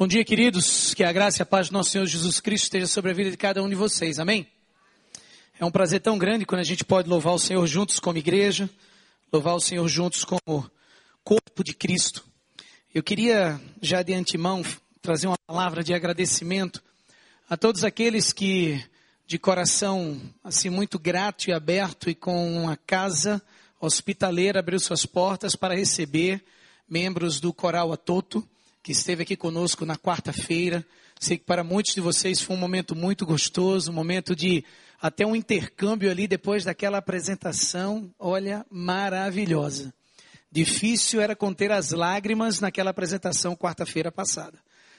Bom dia, queridos. Que a graça e a paz do nosso Senhor Jesus Cristo esteja sobre a vida de cada um de vocês. Amém? É um prazer tão grande quando a gente pode louvar o Senhor juntos como igreja, louvar o Senhor juntos como corpo de Cristo. Eu queria, já de antemão, trazer uma palavra de agradecimento a todos aqueles que, de coração assim muito grato e aberto e com uma casa hospitaleira, abriu suas portas para receber membros do Coral Atoto que esteve aqui conosco na quarta-feira. Sei que para muitos de vocês foi um momento muito gostoso, um momento de até um intercâmbio ali depois daquela apresentação, olha, maravilhosa. Difícil era conter as lágrimas naquela apresentação quarta-feira passada.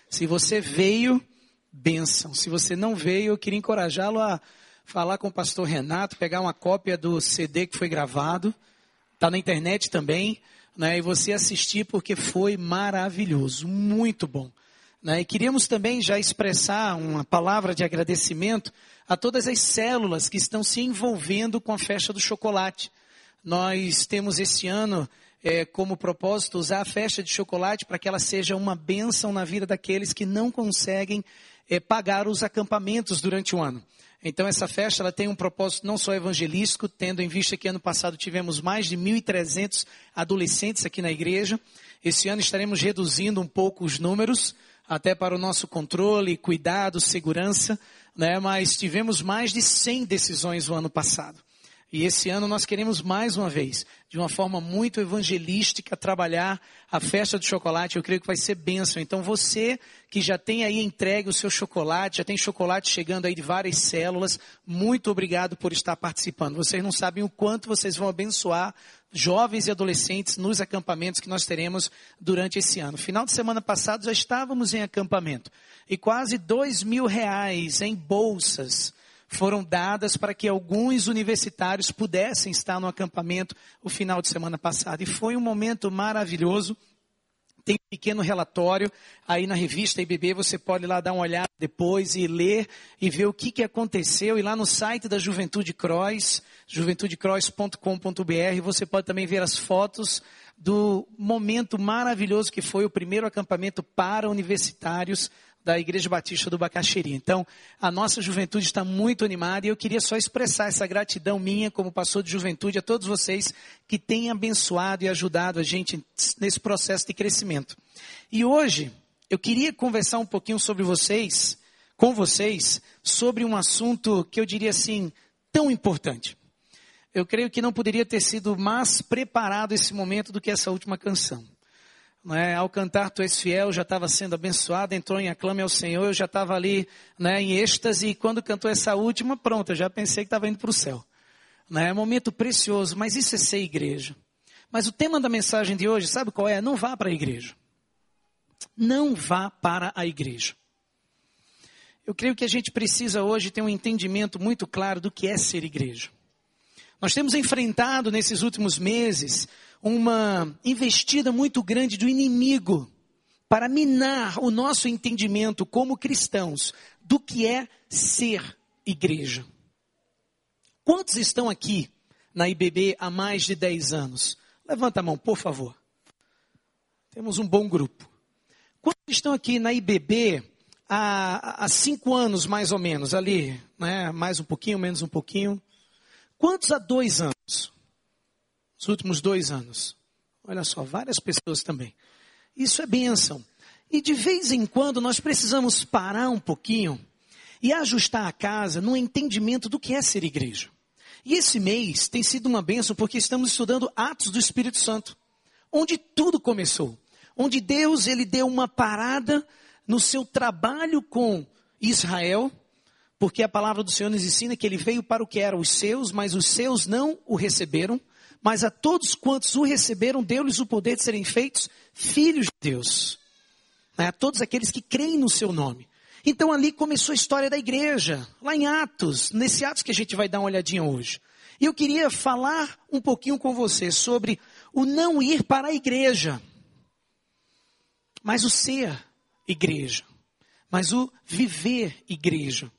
Se você veio, bênção. Se você não veio, eu queria encorajá-lo a falar com o pastor Renato, pegar uma cópia do CD que foi gravado. Está na internet também né, e você assistir porque foi maravilhoso, muito bom. Né, e queríamos também já expressar uma palavra de agradecimento a todas as células que estão se envolvendo com a festa do chocolate. Nós temos esse ano é, como propósito usar a festa de chocolate para que ela seja uma bênção na vida daqueles que não conseguem é, pagar os acampamentos durante o ano. Então essa festa ela tem um propósito não só evangelístico, tendo em vista que ano passado tivemos mais de 1.300 adolescentes aqui na igreja. Esse ano estaremos reduzindo um pouco os números, até para o nosso controle, cuidado, segurança, né? mas tivemos mais de 100 decisões o ano passado. E esse ano nós queremos mais uma vez, de uma forma muito evangelística, trabalhar a festa do chocolate. Eu creio que vai ser bênção. Então você que já tem aí entregue o seu chocolate, já tem chocolate chegando aí de várias células, muito obrigado por estar participando. Vocês não sabem o quanto vocês vão abençoar jovens e adolescentes nos acampamentos que nós teremos durante esse ano. Final de semana passado já estávamos em acampamento e quase dois mil reais em bolsas foram dadas para que alguns universitários pudessem estar no acampamento o final de semana passado. E foi um momento maravilhoso. Tem um pequeno relatório aí na revista IBB, você pode ir lá dar uma olhada depois e ler e ver o que, que aconteceu. E lá no site da Juventude Cross, juventudecross.com.br, você pode também ver as fotos do momento maravilhoso que foi o primeiro acampamento para universitários da Igreja Batista do Bacaxeri. Então, a nossa juventude está muito animada e eu queria só expressar essa gratidão minha como pastor de juventude a todos vocês que têm abençoado e ajudado a gente nesse processo de crescimento. E hoje, eu queria conversar um pouquinho sobre vocês, com vocês, sobre um assunto que eu diria assim, tão importante. Eu creio que não poderia ter sido mais preparado esse momento do que essa última canção. Né, ao cantar Tu és fiel, já estava sendo abençoado, entrou em aclame ao Senhor, eu já estava ali né, em êxtase, e quando cantou essa última, pronto, eu já pensei que estava indo para o céu. Né, é momento precioso, mas isso é ser igreja. Mas o tema da mensagem de hoje, sabe qual é? Não vá para a igreja. Não vá para a igreja. Eu creio que a gente precisa hoje ter um entendimento muito claro do que é ser igreja. Nós temos enfrentado nesses últimos meses uma investida muito grande do inimigo para minar o nosso entendimento como cristãos do que é ser igreja. Quantos estão aqui na IBB há mais de 10 anos? Levanta a mão, por favor. Temos um bom grupo. Quantos estão aqui na IBB há, há cinco anos, mais ou menos, ali, né? mais um pouquinho, menos um pouquinho? Quantos há dois anos? Os últimos dois anos. Olha só, várias pessoas também. Isso é bênção. E de vez em quando nós precisamos parar um pouquinho e ajustar a casa no entendimento do que é ser igreja. E esse mês tem sido uma bênção porque estamos estudando Atos do Espírito Santo, onde tudo começou. Onde Deus ele deu uma parada no seu trabalho com Israel, porque a palavra do Senhor nos ensina que ele veio para o que eram os seus, mas os seus não o receberam mas a todos quantos o receberam, deu-lhes o poder de serem feitos filhos de Deus. Né? A todos aqueles que creem no seu nome. Então ali começou a história da igreja, lá em Atos, nesse Atos que a gente vai dar uma olhadinha hoje. E eu queria falar um pouquinho com você sobre o não ir para a igreja, mas o ser igreja, mas o viver igreja.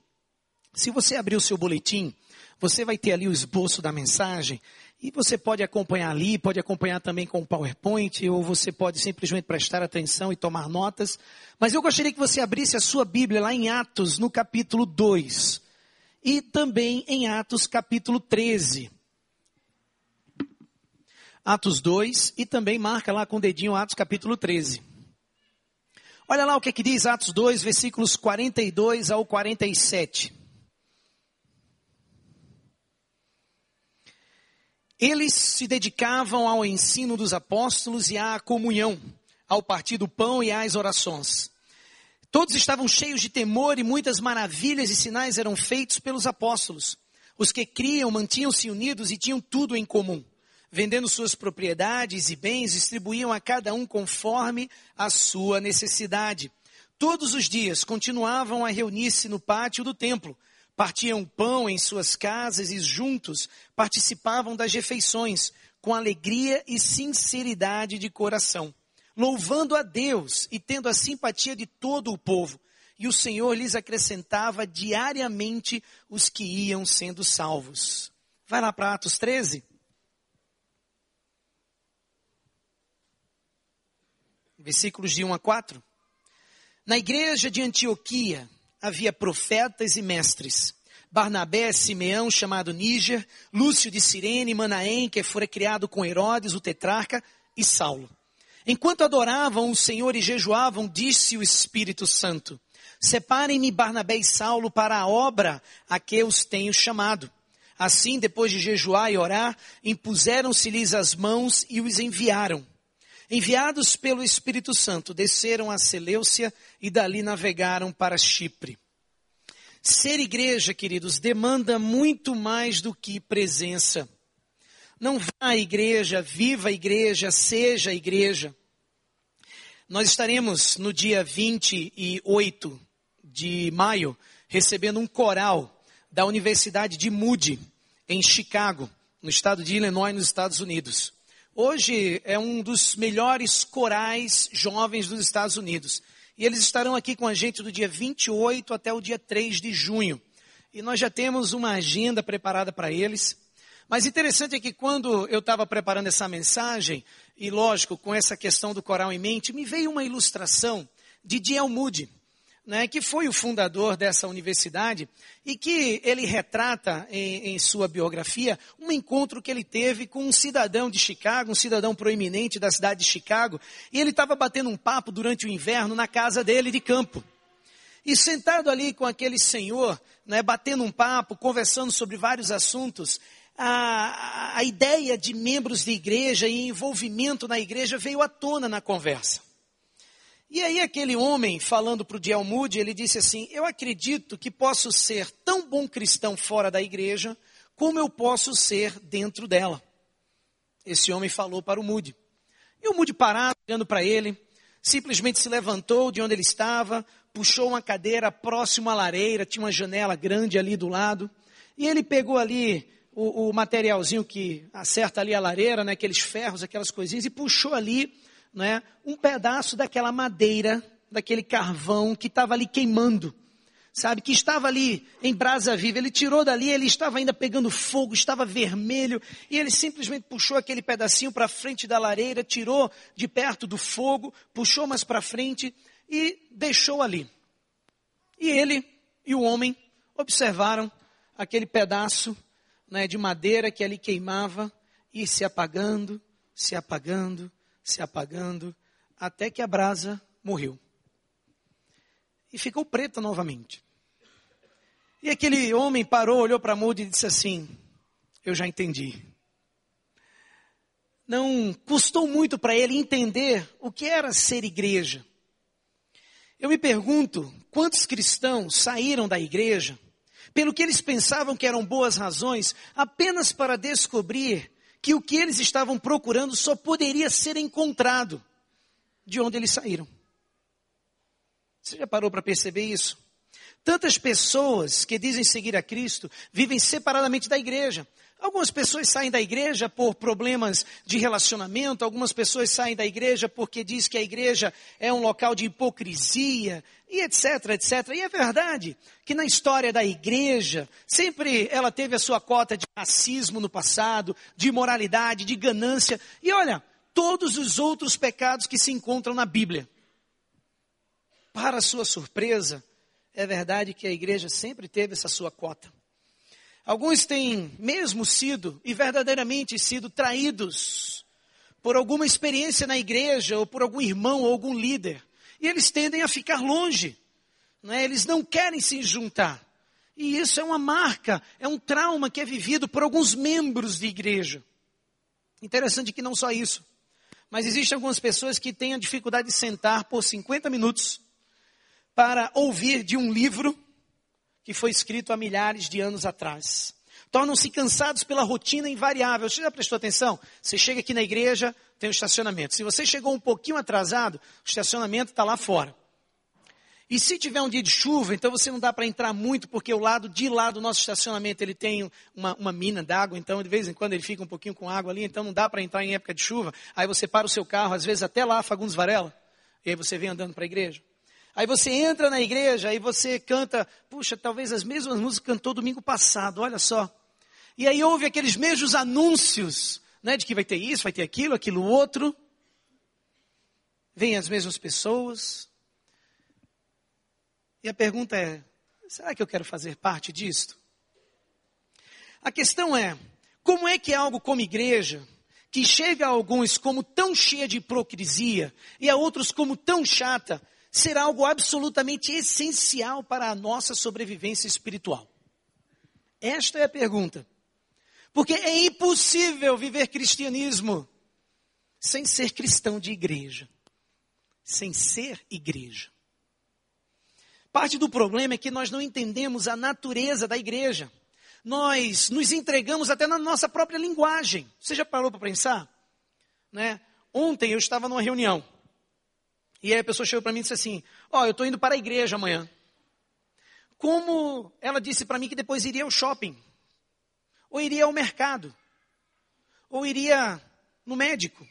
Se você abrir o seu boletim, você vai ter ali o esboço da mensagem E você pode acompanhar ali, pode acompanhar também com o PowerPoint, ou você pode simplesmente prestar atenção e tomar notas. Mas eu gostaria que você abrisse a sua Bíblia lá em Atos, no capítulo 2. E também em Atos, capítulo 13. Atos 2 e também marca lá com o dedinho Atos capítulo 13. Olha lá o que, é que diz Atos 2, versículos 42 ao 47. Eles se dedicavam ao ensino dos apóstolos e à comunhão, ao partir do pão e às orações. Todos estavam cheios de temor e muitas maravilhas e sinais eram feitos pelos apóstolos. Os que criam mantinham-se unidos e tinham tudo em comum. Vendendo suas propriedades e bens, distribuíam a cada um conforme a sua necessidade. Todos os dias continuavam a reunir-se no pátio do templo partiam pão em suas casas e juntos participavam das refeições com alegria e sinceridade de coração, louvando a Deus e tendo a simpatia de todo o povo. E o Senhor lhes acrescentava diariamente os que iam sendo salvos. Vai lá para Atos 13. Versículos de 1 a 4. Na igreja de Antioquia, havia profetas e mestres. Barnabé, Simeão, chamado Níger, Lúcio de Cirene, Manaém, que fora criado com Herodes, o tetrarca, e Saulo. Enquanto adoravam o Senhor e jejuavam, disse o Espírito Santo, separem-me Barnabé e Saulo para a obra a que os tenho chamado. Assim, depois de jejuar e orar, impuseram-se-lhes as mãos e os enviaram. Enviados pelo Espírito Santo, desceram a Seleucia e dali navegaram para Chipre. Ser igreja, queridos, demanda muito mais do que presença. Não vá à igreja, viva a igreja, seja a igreja. Nós estaremos no dia 28 de maio recebendo um coral da Universidade de Moody, em Chicago, no estado de Illinois, nos Estados Unidos. Hoje é um dos melhores corais jovens dos Estados Unidos. E eles estarão aqui com a gente do dia 28 até o dia 3 de junho. E nós já temos uma agenda preparada para eles. Mas interessante é que quando eu estava preparando essa mensagem, e lógico, com essa questão do coral em mente, me veio uma ilustração de D.L. Moody né, que foi o fundador dessa universidade e que ele retrata em, em, sua biografia um encontro que ele teve com um cidadão de Chicago, um cidadão proeminente da cidade de Chicago, e ele estava batendo um papo durante o inverno na casa dele de campo. E sentado ali com aquele senhor, né, batendo um papo, conversando sobre vários assuntos, a, a ideia de membros de igreja e envolvimento na igreja veio à tona na conversa. E aí aquele homem, falando para o Diel Moody, ele disse assim, eu acredito que posso ser tão bom cristão fora da igreja, como eu posso ser dentro dela. Esse homem falou para o Moody. E o Moody parado, olhando para ele, simplesmente se levantou de onde ele estava, puxou uma cadeira próximo à lareira, tinha uma janela grande ali do lado, e ele pegou ali o, o materialzinho que acerta ali a lareira, né, aqueles ferros, aquelas coisinhas, e puxou ali né, um pedaço daquela madeira, daquele carvão que estava ali queimando, sabe, que estava ali em brasa viva. Ele tirou dali, ele estava ainda pegando fogo, estava vermelho, e ele simplesmente puxou aquele pedacinho para frente da lareira, tirou de perto do fogo, puxou mais para frente e deixou ali. E ele e o homem observaram aquele pedaço né, de madeira que ali queimava e se apagando, se apagando, se apagando, até que a brasa morreu. E ficou preta novamente. E aquele homem parou, olhou para Moody e disse assim: Eu já entendi. Não custou muito para ele entender o que era ser igreja. Eu me pergunto quantos cristãos saíram da igreja pelo que eles pensavam que eram boas razões, apenas para descobrir que o que eles estavam procurando só poderia ser encontrado de onde eles saíram. Você já parou para perceber isso? Tantas pessoas que dizem seguir a Cristo vivem separadamente da igreja. Algumas pessoas saem da igreja por problemas de relacionamento, algumas pessoas saem da igreja porque diz que a igreja é um local de hipocrisia, e etc, etc. E é verdade que na história da igreja, sempre ela teve a sua cota de racismo no passado, de imoralidade, de ganância, e olha, todos os outros pecados que se encontram na Bíblia. Para sua surpresa, é verdade que a igreja sempre teve essa sua cota. Alguns têm mesmo sido e verdadeiramente sido traídos por alguma experiência na igreja ou por algum irmão ou algum líder. E eles tendem a ficar longe. Não é? Eles não querem se juntar. E isso é uma marca, é um trauma que é vivido por alguns membros de igreja. Interessante que não só isso, mas existem algumas pessoas que têm a dificuldade de sentar por 50 minutos para ouvir de um livro que foi escrito há milhares de anos atrás. Tornam-se cansados pela rotina invariável. Você já prestou atenção? Você chega aqui na igreja, tem um estacionamento. Se você chegou um pouquinho atrasado, o estacionamento está lá fora. E se tiver um dia de chuva, então você não dá para entrar muito, porque o lado de lá do nosso estacionamento ele tem uma, uma mina d'água, então de vez em quando ele fica um pouquinho com água ali, então não dá para entrar em época de chuva. Aí você para o seu carro, às vezes até lá, Fagundes Varela, e aí você vem andando para a igreja. Aí você entra na igreja, aí você canta, puxa, talvez as mesmas músicas que cantou domingo passado, olha só. E aí ouve aqueles mesmos anúncios, né, de que vai ter isso, vai ter aquilo, aquilo outro. Vêm as mesmas pessoas. E a pergunta é: será que eu quero fazer parte disto? A questão é: como é que algo como igreja, que chega a alguns como tão cheia de hipocrisia e a outros como tão chata, será algo absolutamente essencial para a nossa sobrevivência espiritual? Esta é a pergunta. Porque é impossível viver cristianismo sem ser cristão de igreja, sem ser igreja. Parte do problema é que nós não entendemos a natureza da igreja. Nós nos entregamos até na nossa própria linguagem. Você já parou para pensar? Né? Ontem eu estava numa reunião e aí a pessoa chegou para mim e disse assim: Ó, oh, eu estou indo para a igreja amanhã. Como ela disse para mim que depois iria ao shopping, ou iria ao mercado, ou iria no médico.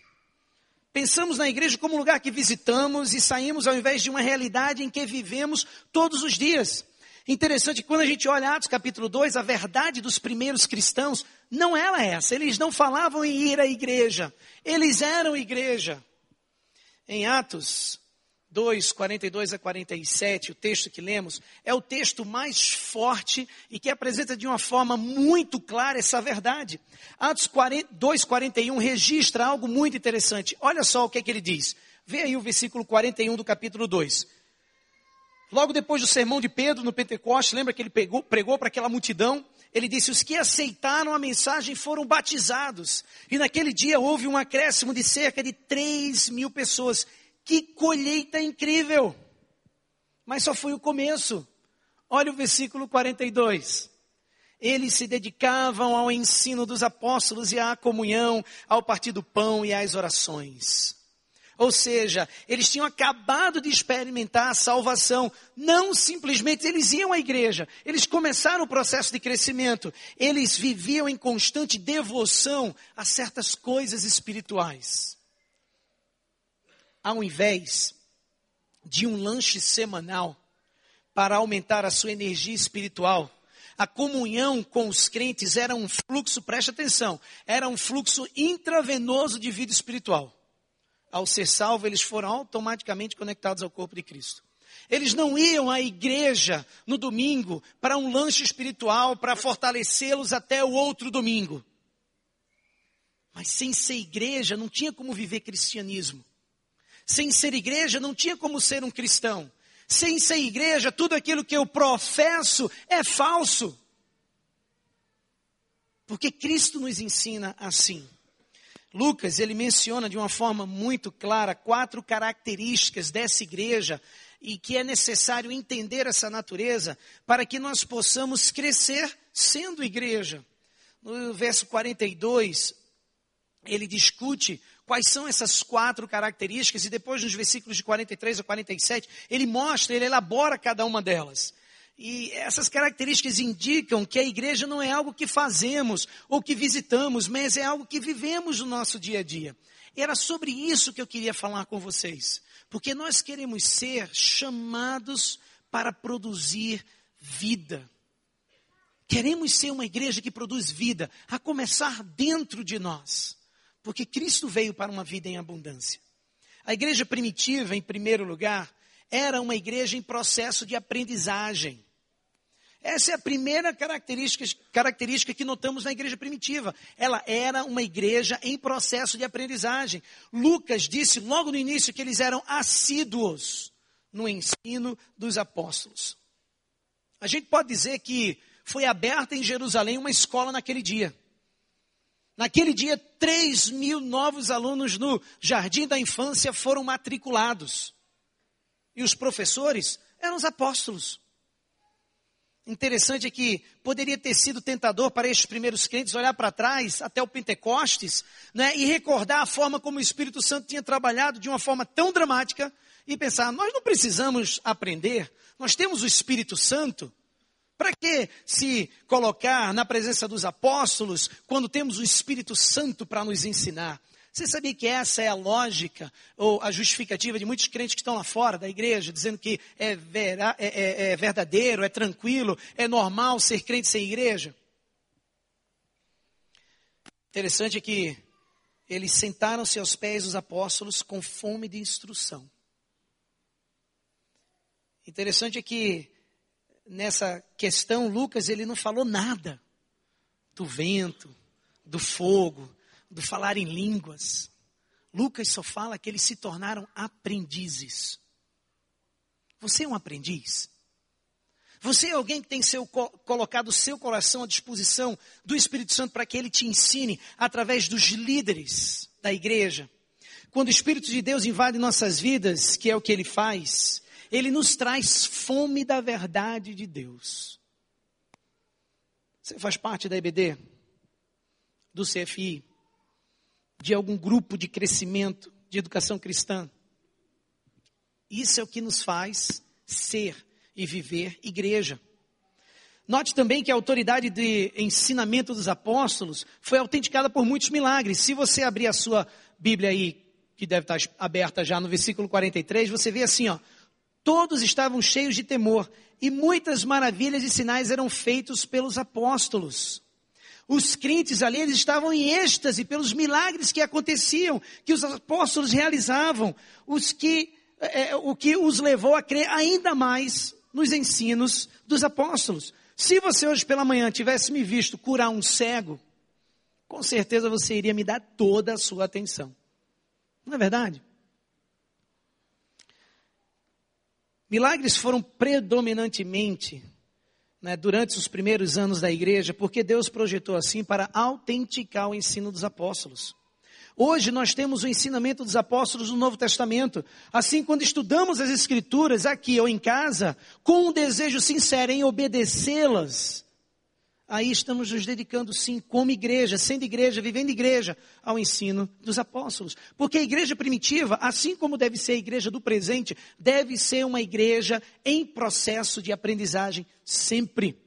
Pensamos na igreja como um lugar que visitamos e saímos ao invés de uma realidade em que vivemos todos os dias. Interessante quando a gente olha Atos capítulo 2, a verdade dos primeiros cristãos não era essa. Eles não falavam em ir à igreja, eles eram igreja. Em Atos, 2, 42 a 47, o texto que lemos, é o texto mais forte e que apresenta de uma forma muito clara essa verdade. Atos 2, 41 registra algo muito interessante. Olha só o que, é que ele diz. Vê aí o versículo 41 do capítulo 2. Logo depois do sermão de Pedro no Pentecoste, lembra que ele pegou, pregou para aquela multidão? Ele disse: Os que aceitaram a mensagem foram batizados. E naquele dia houve um acréscimo de cerca de 3 mil pessoas. Que colheita incrível! Mas só foi o começo. Olha o versículo 42. Eles se dedicavam ao ensino dos apóstolos e à comunhão, ao partir do pão e às orações. Ou seja, eles tinham acabado de experimentar a salvação. Não simplesmente eles iam à igreja, eles começaram o processo de crescimento. Eles viviam em constante devoção a certas coisas espirituais ao invés de um lanche semanal para aumentar a sua energia espiritual, a comunhão com os crentes era um fluxo, preste atenção, era um fluxo intravenoso de vida espiritual. Ao ser salvo, eles foram automaticamente conectados ao corpo de Cristo. Eles não iam à igreja no domingo para um lanche espiritual para fortalecê-los até o outro domingo. Mas sem ser igreja, não tinha como viver cristianismo. Sem ser igreja, não tinha como ser um cristão. Sem ser igreja, tudo aquilo que eu professo é falso. Porque Cristo nos ensina assim. Lucas, ele menciona de uma forma muito clara quatro características dessa igreja e que é necessário entender essa natureza para que nós possamos crescer sendo igreja. No verso 42, ele discute quais são essas quatro características, e depois nos versículos de 43 a 47, ele mostra, ele elabora cada uma delas. E essas características indicam que a igreja não é algo que fazemos ou que visitamos, mas é algo que vivemos no nosso dia a dia. E era sobre isso que eu queria falar com vocês. Porque nós queremos ser chamados para produzir vida. Queremos ser uma igreja que produz vida, a começar dentro de nós. Porque Cristo veio para uma vida em abundância. A igreja primitiva, em primeiro lugar, era uma igreja em processo de aprendizagem. Essa é a primeira característica, característica que notamos na igreja primitiva. Ela era uma igreja em processo de aprendizagem. Lucas disse logo no início que eles eram assíduos no ensino dos apóstolos. A gente pode dizer que foi aberta em Jerusalém uma escola naquele dia. Naquele dia, 3 mil novos alunos no Jardim da Infância foram matriculados. E os professores eram os apóstolos. Interessante é que poderia ter sido tentador para estes primeiros crentes olhar para trás, até o Pentecostes, né, e recordar a forma como o Espírito Santo tinha trabalhado de uma forma tão dramática e pensar: nós não precisamos aprender, nós temos o Espírito Santo. Para que se colocar na presença dos apóstolos quando temos o Espírito Santo para nos ensinar? Você sabia que essa é a lógica ou a justificativa de muitos crentes que estão lá fora da igreja, dizendo que é, vera, é, é, é verdadeiro, é tranquilo, é normal ser crente sem igreja? Interessante é que eles sentaram-se aos pés dos apóstolos com fome de instrução. Interessante é que nessa questão Lucas ele não falou nada do vento, do fogo, do falar em línguas. Lucas só fala que eles se tornaram aprendizes. Você é um aprendiz? Você é alguém que tem seu, colocado o seu coração à disposição do Espírito Santo para que ele te ensine através dos líderes da igreja? Quando o Espírito de Deus invade nossas vidas, que é o que ele faz, ele nos traz fome da verdade de Deus. Você faz parte da EBD? Do CFI? de algum grupo de crescimento, de educação cristã. Isso é o que nos faz ser e viver igreja. Note também que a autoridade de ensinamento dos apóstolos foi autenticada por muitos milagres. Se você abrir a sua Bíblia aí, que deve estar aberta já no versículo 43, você vê assim, ó. Todos estavam cheios de temor e muitas maravilhas e sinais eram feitos pelos apóstolos. Os crentes ali, eles estavam em êxtase pelos milagres que aconteciam, que os apóstolos realizavam, os que, é, é, o que os levou a crer ainda mais nos ensinos dos apóstolos. Se você hoje pela manhã tivesse me visto curar um cego, com certeza você iria me dar toda a sua atenção. Não é verdade? Milagres foram predominantemente né, durante os primeiros anos da igreja, porque Deus projetou assim para autenticar o ensino dos apóstolos. Hoje nós temos o ensinamento dos apóstolos no Novo Testamento. Assim, quando estudamos as Escrituras aqui ou em casa, com um desejo sincero em obedecê-las, aí estamos nos dedicando sim, como igreja, sendo igreja, vivendo igreja, ao ensino dos apóstolos. Porque a igreja primitiva, assim como deve ser a igreja do presente, deve ser uma igreja em processo de aprendizagem sempre.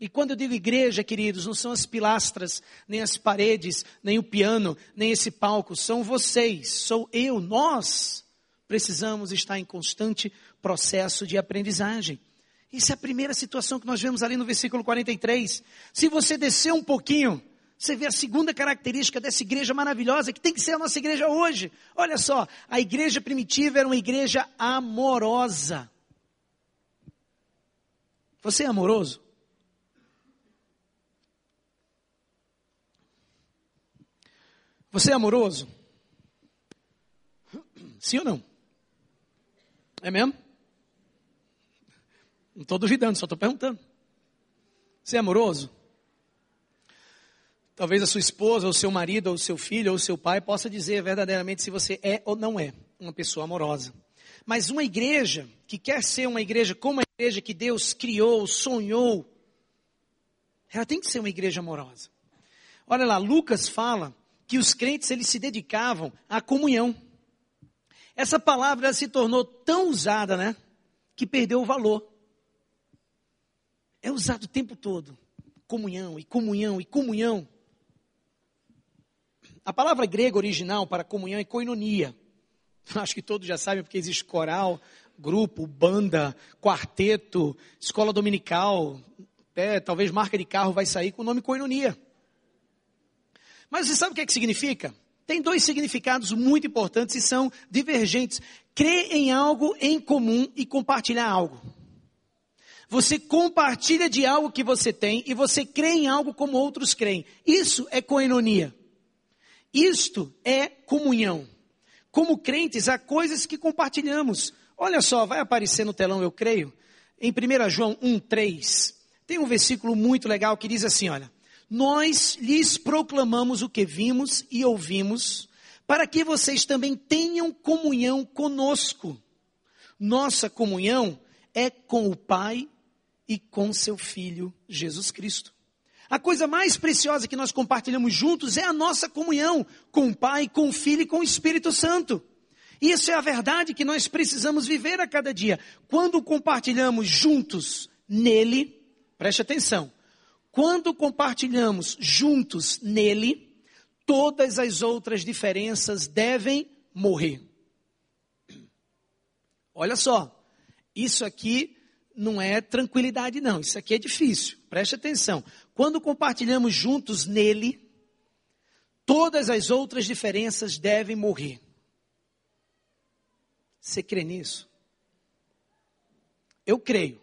E quando eu digo igreja, queridos, não são as pilastras, nem as paredes, nem o piano, nem esse palco, são vocês, sou eu, nós precisamos estar em constante processo de aprendizagem. Isso é a primeira situação que nós vemos ali no versículo 43. Se você descer um pouquinho, você vê a segunda característica dessa igreja maravilhosa, que tem que ser a nossa igreja hoje. Olha só, a igreja primitiva era uma igreja amorosa. Você é amoroso? Você é amoroso? Sim ou não? É mesmo? Não estou duvidando, só estou perguntando. Você é amoroso? Talvez a sua esposa, ou seu marido, ou seu filho, ou seu pai possa dizer verdadeiramente se você é ou não é uma pessoa amorosa. Mas uma igreja que quer ser uma igreja como a igreja que Deus criou, sonhou, ela tem que ser uma igreja amorosa. Olha lá, Lucas fala que os crentes eles se dedicavam à comunhão. Essa palavra se tornou tão usada, né, que perdeu o valor. É usado o tempo todo. Comunhão e comunhão e comunhão. A palavra grega original para comunhão é koinonia. Acho que todos já sabem porque existe coral, grupo, banda, quarteto, escola dominical, até talvez marca de carro vai sair com o nome koinonia. Mas você sabe o que, é que significa? Tem dois significados muito importantes e são divergentes. Crer em algo em comum e compartilhar algo. Você compartilha de algo que você tem e você crê em algo como outros creem. Isso é coenonia. Isto é comunhão. Como crentes, há coisas que compartilhamos. Olha só, vai aparecer no telão, eu creio, em 1 João 1,3. Tem um versículo muito legal que diz assim: olha, nós lhes proclamamos o que vimos e ouvimos, para que vocês também tenham comunhão conosco. Nossa comunhão é com o Pai e com seu Filho Jesus Cristo. A coisa mais preciosa que nós compartilhamos juntos é a nossa comunhão com o Pai, com o Filho e com o Espírito Santo. Isso é a verdade que nós precisamos viver a cada dia. Quando compartilhamos juntos nele, preste atenção, quando compartilhamos juntos nele, todas as outras diferenças devem morrer. Olha só, isso aqui não é tranquilidade, não. Isso aqui é difícil. Preste atenção. Quando compartilhamos juntos nele, todas as outras diferenças devem morrer. Você crê nisso? Eu creio,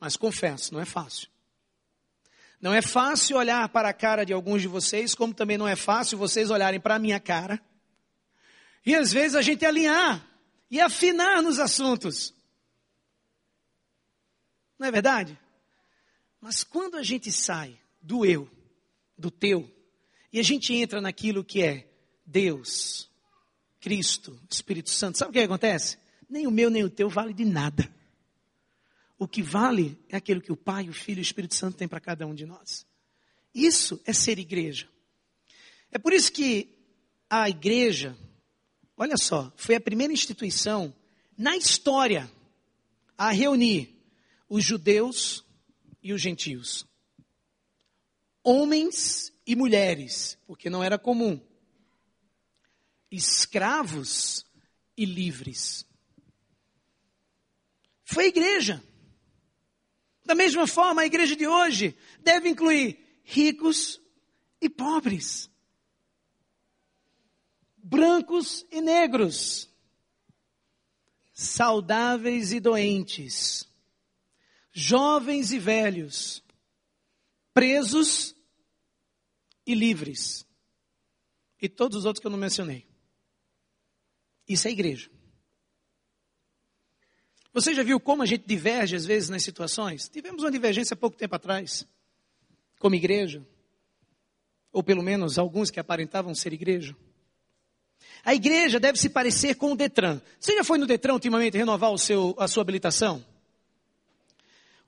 mas confesso, não é fácil. Não é fácil olhar para a cara de alguns de vocês, como também não é fácil vocês olharem para a minha cara. E às vezes a gente alinhar e afinar nos assuntos. Não é verdade? Mas quando a gente sai do eu, do teu, e a gente entra naquilo que é Deus, Cristo, Espírito Santo, sabe o que acontece? Nem o meu nem o teu vale de nada. O que vale é aquilo que o Pai, o Filho e o Espírito Santo têm para cada um de nós. Isso é ser igreja. É por isso que a igreja, olha só, foi a primeira instituição na história a reunir os judeus e os gentios. Homens e mulheres, porque não era comum. Escravos e livres. Foi a igreja. Da mesma forma, a igreja de hoje deve incluir ricos e pobres, brancos e negros, saudáveis e doentes, jovens e velhos, presos e livres, e todos os outros que eu não mencionei. Isso é igreja. Você já viu como a gente diverge às vezes nas situações? Tivemos uma divergência há pouco tempo atrás, como igreja, ou pelo menos alguns que aparentavam ser igreja. A igreja deve se parecer com o Detran. Você já foi no Detran ultimamente renovar o seu, a sua habilitação?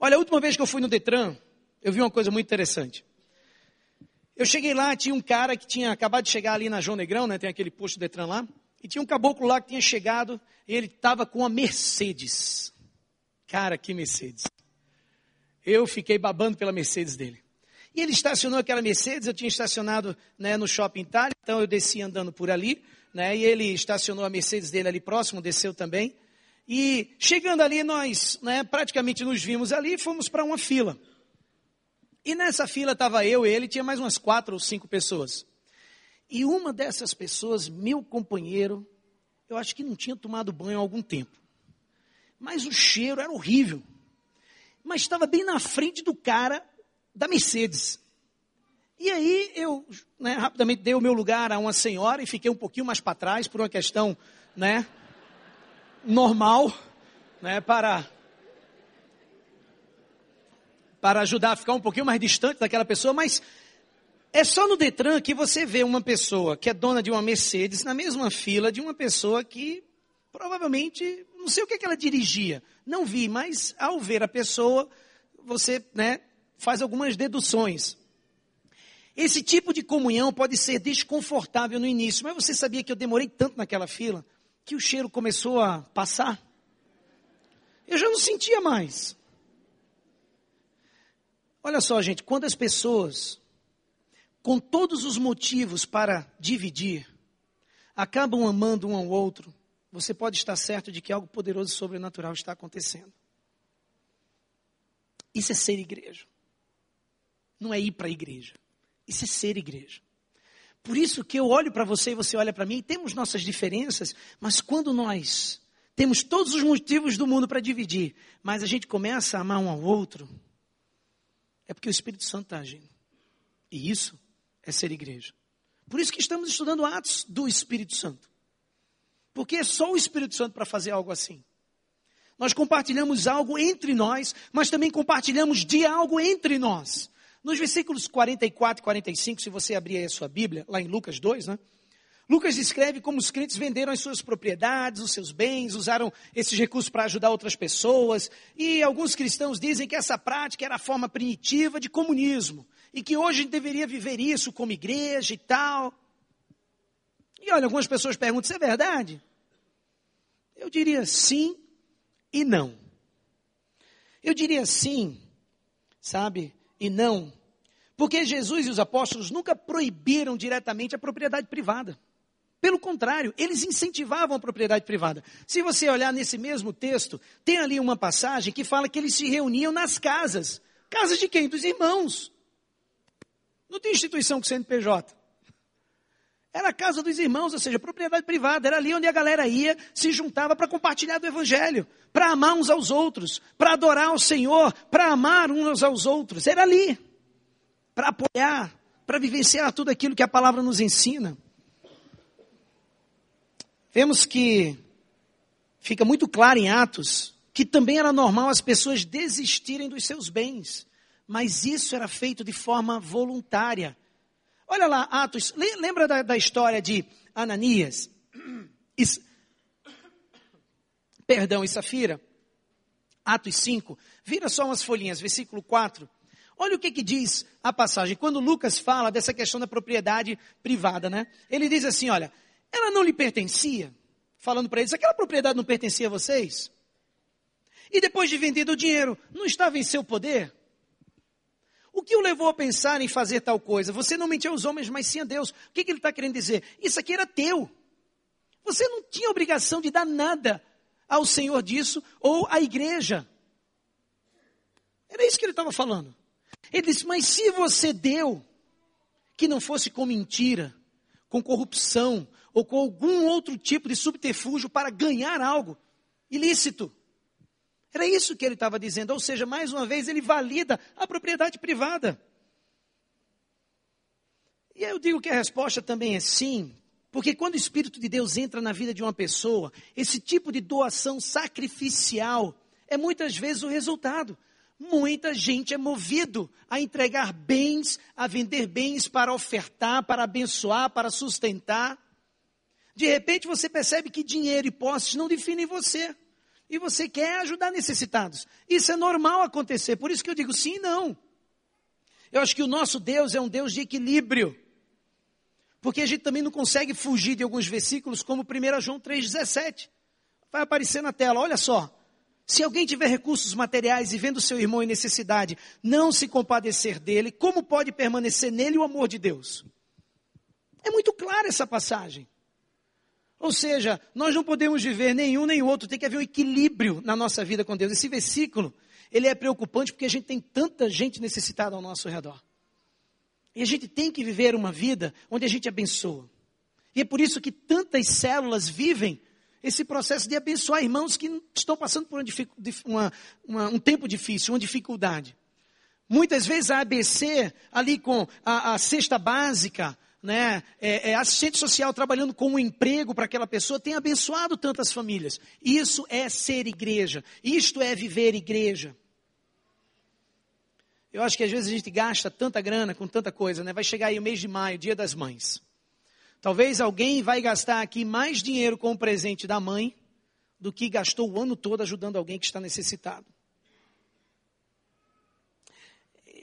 Olha, a última vez que eu fui no Detran, eu vi uma coisa muito interessante. Eu cheguei lá, tinha um cara que tinha acabado de chegar ali na João Negrão, né, tem aquele posto Detran lá. E tinha um caboclo lá que tinha chegado, e ele estava com uma Mercedes. Cara, que Mercedes. Eu fiquei babando pela Mercedes dele. E ele estacionou aquela Mercedes, eu tinha estacionado né, no Shopping Itália, então eu desci andando por ali, né, e ele estacionou a Mercedes dele ali próximo, desceu também. E chegando ali, nós né, praticamente nos vimos ali e fomos para uma fila. E nessa fila estava eu, ele, tinha mais umas quatro ou cinco pessoas. E uma dessas pessoas, meu companheiro, eu acho que não tinha tomado banho há algum tempo. Mas o cheiro era horrível. Mas estava bem na frente do cara da Mercedes. E aí eu né, rapidamente dei o meu lugar a uma senhora e fiquei um pouquinho mais para trás por uma questão né, normal, né, para, para ajudar a ficar um pouquinho mais distante daquela pessoa, mas é só no Detran que você vê uma pessoa que é dona de uma Mercedes na mesma fila de uma pessoa que provavelmente, não sei o que, é que ela dirigia, não vi, mas ao ver a pessoa, você né, faz algumas deduções. Esse tipo de comunhão pode ser desconfortável no início, mas você sabia que eu demorei tanto naquela fila que o cheiro começou a passar? Eu já não sentia mais. Olha só, gente, quando as pessoas, com todos os motivos para dividir, acabam amando um ao outro, você pode estar certo de que algo poderoso e sobrenatural está acontecendo. Isso é ser igreja. Não é ir para a igreja. Isso é ser igreja. Por isso que eu olho para você e você olha para mim, temos nossas diferenças, mas quando nós temos todos os motivos do mundo para dividir, mas a gente começa a amar um ao outro, é porque o Espírito Santo está agindo. E isso é ser igreja. Por isso que estamos estudando Atos do Espírito Santo. Porque é só o Espírito Santo para fazer algo assim. Nós compartilhamos algo entre nós, mas também compartilhamos de algo entre nós. Nos versículos 44 e 45, se você abrir aí a sua Bíblia, lá em Lucas 2, né? Lucas descreve como os crentes venderam as suas propriedades, os seus bens, usaram esses recursos para ajudar outras pessoas. E alguns cristãos dizem que essa prática era a forma primitiva de comunismo. E que hoje deveria viver isso como igreja e tal. E olha, algumas pessoas perguntam: isso é verdade? Eu diria sim e não. Eu diria sim, sabe, e não, porque Jesus e os apóstolos nunca proibiram diretamente a propriedade privada. Pelo contrário, eles incentivavam a propriedade privada. Se você olhar nesse mesmo texto, tem ali uma passagem que fala que eles se reuniam nas casas. Casas de quem? Dos irmãos. Não tem instituição com CNPJ. Era a casa dos irmãos, ou seja, propriedade privada. Era ali onde a galera ia, se juntava para compartilhar do Evangelho, para amar uns aos outros, para adorar o Senhor, para amar uns aos outros. Era ali, para apoiar, para vivenciar tudo aquilo que a palavra nos ensina. Vemos que fica muito claro em Atos que também era normal as pessoas desistirem dos seus bens, mas isso era feito de forma voluntária Olha lá, Atos, lembra da, da história de Ananias? Perdão, e Safira? Atos 5. Vira só umas folhinhas, versículo 4. Olha o que, que diz a passagem. Quando Lucas fala dessa questão da propriedade privada, né? Ele diz assim: olha, ela não lhe pertencia. Falando para eles, aquela propriedade não pertencia a vocês? E depois de vendido o dinheiro, não estava em seu poder? O que o levou a pensar em fazer tal coisa? Você não mentiu aos homens, mas sim a Deus. O que, que ele está querendo dizer? Isso aqui era teu. Você não tinha obrigação de dar nada ao Senhor disso ou à igreja. Era isso que ele estava falando. Ele disse: Mas se você deu, que não fosse com mentira, com corrupção ou com algum outro tipo de subterfúgio para ganhar algo ilícito, era isso que ele estava dizendo, ou seja, mais uma vez ele valida a propriedade privada. E eu digo que a resposta também é sim, porque quando o Espírito de Deus entra na vida de uma pessoa, esse tipo de doação sacrificial é muitas vezes o resultado. Muita gente é movido a entregar bens, a vender bens para ofertar, para abençoar, para sustentar. De repente você percebe que dinheiro e posses não definem você e você quer ajudar necessitados. Isso é normal acontecer, por isso que eu digo sim e não. Eu acho que o nosso Deus é um Deus de equilíbrio. Porque a gente também não consegue fugir de alguns versículos, como 1 João 3,17. Vai aparecer na tela, olha só. Se alguém tiver recursos materiais e vendo seu irmão em necessidade, não se compadecer dele, como pode permanecer nele o amor de Deus? É muito clara essa passagem. Ou seja, nós não podemos viver nenhum nem outro, tem que haver um equilíbrio na nossa vida com Deus. Esse versículo, ele é preocupante porque a gente tem tanta gente necessitada ao nosso redor. E a gente tem que viver uma vida onde a gente abençoa. E é por isso que tantas células vivem esse processo de abençoar irmãos que estão passando por uma, uma, um tempo difícil, uma dificuldade. Muitas vezes a ABC, ali com a, a cesta básica, né, é, é, assistente social trabalhando com um emprego para aquela pessoa tem abençoado tantas famílias. Isso é ser igreja. Isto é viver igreja. Eu acho que às vezes a gente gasta tanta grana com tanta coisa, né? Vai chegar aí o mês de maio, dia das mães. Talvez alguém vai gastar aqui mais dinheiro com o presente da mãe do que gastou o ano todo ajudando alguém que está necessitado.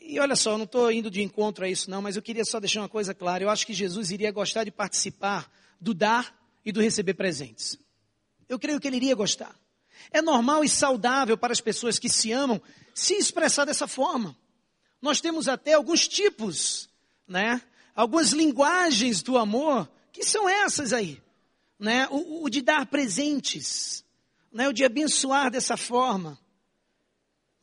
E olha só, eu não estou indo de encontro a isso não, mas eu queria só deixar uma coisa clara. Eu acho que Jesus iria gostar de participar do dar e do receber presentes. Eu creio que ele iria gostar. É normal e saudável para as pessoas que se amam se expressar dessa forma. nós temos até alguns tipos, né? Algumas linguagens do amor que são essas aí, né? O, o de dar presentes, né? O de abençoar dessa forma.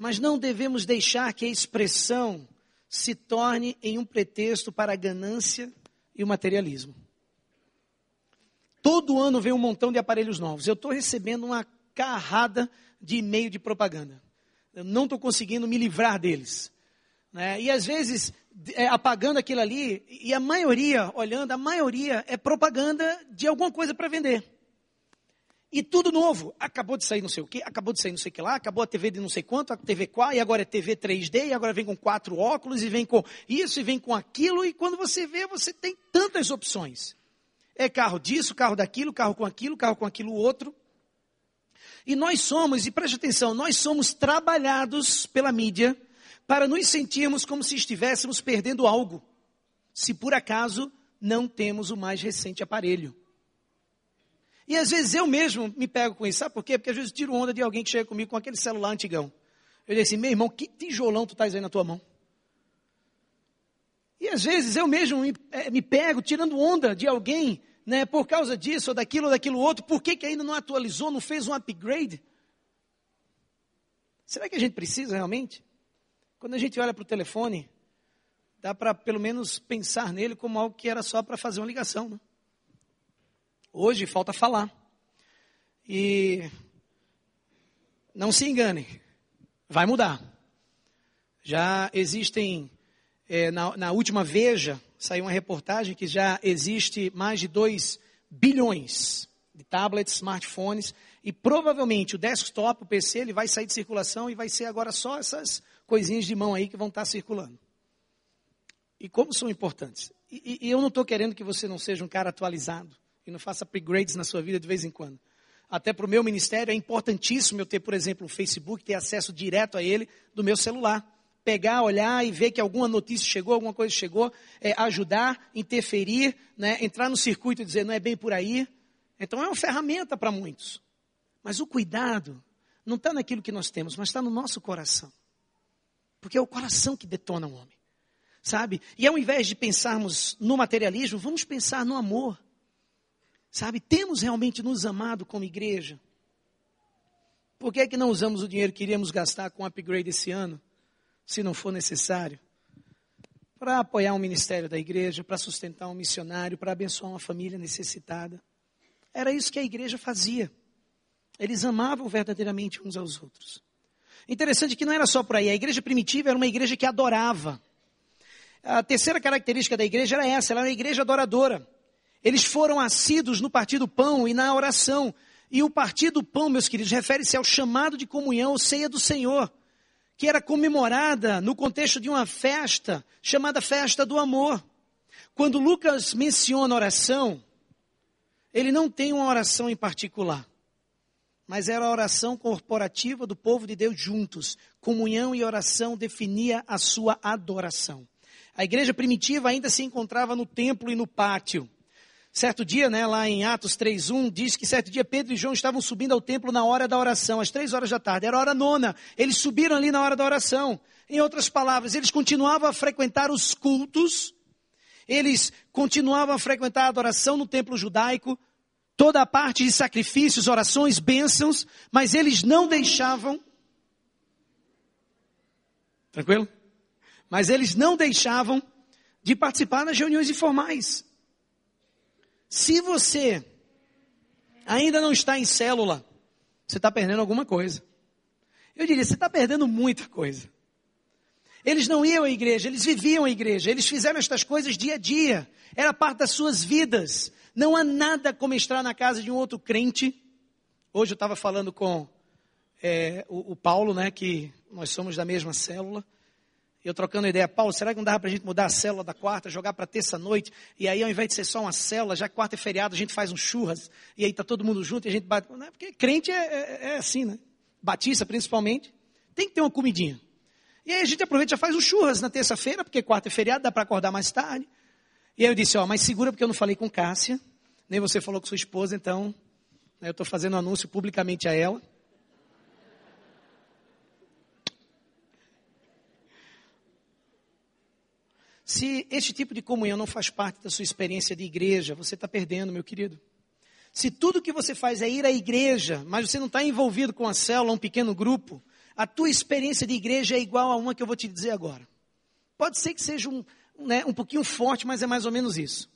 Mas não devemos deixar que a expressão se torne em um pretexto para a ganância e o materialismo. Todo ano vem um montão de aparelhos novos. Eu estou recebendo uma carrada de e-mail de propaganda. Eu não estou conseguindo me livrar deles. Né? E às vezes, é, apagando aquilo ali, e a maioria, olhando, a maioria é propaganda de alguma coisa para vender. E tudo novo. Acabou de sair não sei o que, acabou de sair não sei o que lá, acabou a TV de não sei quanto, a TV qual, e agora é TV 3D, e agora vem com quatro óculos, e vem com isso, e vem com aquilo, e quando você vê, você tem tantas opções. É carro disso, carro daquilo, carro com aquilo, carro com aquilo outro. E nós somos, e preste atenção, nós somos trabalhados pela mídia para nos sentirmos como se estivéssemos perdendo algo, se por acaso não temos o mais recente aparelho. E às vezes eu mesmo me pego com isso. Sabe por quê? Porque às vezes eu tiro onda de alguém que chega comigo com aquele celular antigão. Eu digo assim, meu irmão, que tijolão tu estás aí na tua mão? E às vezes eu mesmo me, é, me pego tirando onda de alguém, né, por causa disso, ou daquilo, ou daquilo outro. Por que, que ainda não atualizou, não fez um upgrade? Será que a gente precisa realmente? Quando a gente olha para o telefone, dá para pelo menos pensar nele como algo que era só para fazer uma ligação. Né? Hoje falta falar. E não se engane, vai mudar. Já existem, é, na, na, última Veja, saiu uma reportagem que já existe mais de 2 bilhões de tablets, smartphones, e provavelmente o desktop, o PC, ele vai sair de circulação e vai ser agora só essas coisinhas de mão aí que vão estar circulando. E como são importantes. E, e eu não estou querendo que você não seja um cara atualizado e não faça upgrades na sua vida de vez em quando. Até para o meu ministério é importantíssimo eu ter, por exemplo, o Facebook, ter acesso direto a ele do meu celular. Pegar, olhar e ver que alguma notícia chegou, alguma coisa chegou, é, ajudar, interferir, né, entrar no circuito e dizer não é bem por aí. Então é uma ferramenta para muitos. Mas o cuidado não está naquilo que nós temos, mas está no nosso coração. Porque é o coração que detona o homem. Sabe? E ao invés de pensarmos no materialismo, vamos pensar no amor. Sabe, temos realmente nos amado como igreja? Por que, é que não usamos o dinheiro que iríamos gastar com upgrade esse ano, se não for necessário? Para apoiar um ministério da igreja, para sustentar um missionário, para abençoar uma família necessitada. Era isso que a igreja fazia. Eles amavam verdadeiramente uns aos outros. Interessante que não era só por aí. A igreja primitiva era uma igreja que adorava. A terceira característica da igreja era essa, ela era uma igreja adoradora. Eles foram assíduos no partir do pão e na oração. E o partir do pão, meus queridos, refere-se ao chamado de comunhão, ceia do Senhor, que era comemorada no contexto de uma festa chamada festa do amor. Quando Lucas menciona oração, ele não tem uma oração em particular, mas era a oração corporativa do povo de Deus juntos. Comunhão e oração definia a sua adoração. A igreja primitiva ainda se encontrava no templo e no pátio. Certo dia, né, lá em Atos 3.1, diz que certo dia Pedro e João estavam subindo ao templo na hora da oração, às três horas da tarde. Era a hora nona. Eles subiram ali na hora da oração. Em outras palavras, eles continuavam a frequentar os cultos, eles continuavam a frequentar a adoração no templo judaico, toda a parte de sacrifícios, orações, bênçãos, mas eles não deixavam. Tranquilo? Mas eles não deixavam de participar das reuniões informais. Se você ainda não está em célula, você está perdendo alguma coisa. Eu diria, você está perdendo muita coisa. Eles não iam à igreja, eles viviam a igreja, eles fizeram estas coisas dia a dia, era parte das suas vidas. Não há nada como estar na casa de um outro crente. Hoje eu estava falando com é, o, o Paulo, né, que nós somos da mesma célula eu trocando ideia, Paulo, será que não dava para a gente mudar a célula da quarta, jogar para terça-noite, e aí ao invés de ser só uma célula, já quarta é feriado, a gente faz um churras, e aí está todo mundo junto e a gente bate. Não é porque crente é, é, é, assim, né? Batista principalmente, tem que ter uma comidinha. E aí a gente aproveita e faz um churras na terça-feira, porque quarta é feriado, dá para acordar mais tarde. E aí eu disse, ó, mas segura porque eu não falei com Cássia, nem você falou com sua esposa, então né, eu estou fazendo anúncio publicamente a ela. Se este tipo de comunhão não faz parte da sua experiência de igreja, você está perdendo, meu querido. Se tudo que você faz é ir à igreja, mas você não está envolvido com a célula, um pequeno grupo, a tua experiência de igreja é igual a uma que eu vou te dizer agora. Pode ser que seja um, né, um pouquinho forte, mas é mais ou menos isso.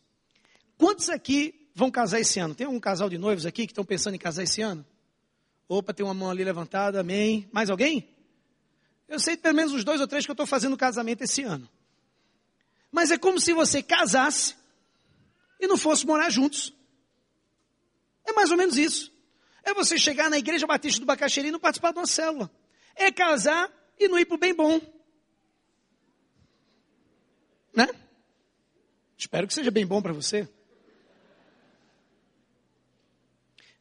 Quantos aqui vão casar esse ano? Tem algum casal de noivos aqui que estão pensando em casar esse ano? Opa, tem uma mão ali levantada, amém. Mais alguém? Eu sei pelo menos os dois ou três que eu estou fazendo casamento esse ano. Mas é como se você casasse e não fosse morar juntos. É mais ou menos isso. É você chegar na igreja batista do Bacaxeri e não participar de uma célula. É casar e não ir para o bem bom. Né? Espero que seja bem bom para você.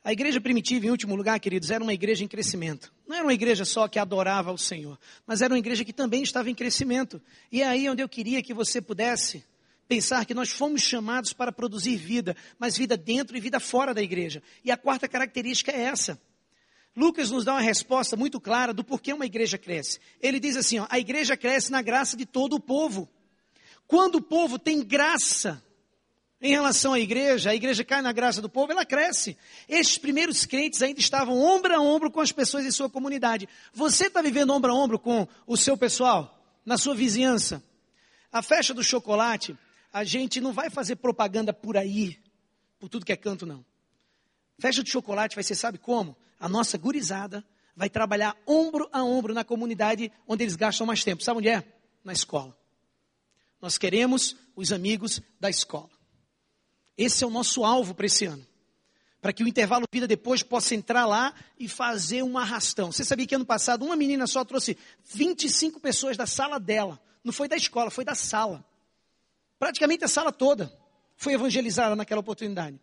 A igreja primitiva, em último lugar, queridos, era uma igreja em crescimento. Não era uma igreja só que adorava o Senhor, mas era uma igreja que também estava em crescimento. E é aí onde eu queria que você pudesse pensar que nós fomos chamados para produzir vida, mas vida dentro e vida fora da igreja. E a quarta característica é essa. Lucas nos dá uma resposta muito clara do porquê uma igreja cresce. Ele diz assim: ó, a igreja cresce na graça de todo o povo. Quando o povo tem graça, em relação à igreja, a igreja cai na graça do povo, ela cresce. Estes primeiros crentes ainda estavam ombro a ombro com as pessoas em sua comunidade. Você está vivendo ombro a ombro com o seu pessoal, na sua vizinhança? A festa do chocolate, a gente não vai fazer propaganda por aí, por tudo que é canto, não. Festa de chocolate vai ser, sabe como? A nossa gurizada vai trabalhar ombro a ombro na comunidade onde eles gastam mais tempo. Sabe onde é? Na escola. Nós queremos os amigos da escola. Esse é o nosso alvo para esse ano. Para que o intervalo vida depois possa entrar lá e fazer um arrastão. Você sabia que ano passado uma menina só trouxe 25 pessoas da sala dela. Não foi da escola, foi da sala. Praticamente a sala toda foi evangelizada naquela oportunidade.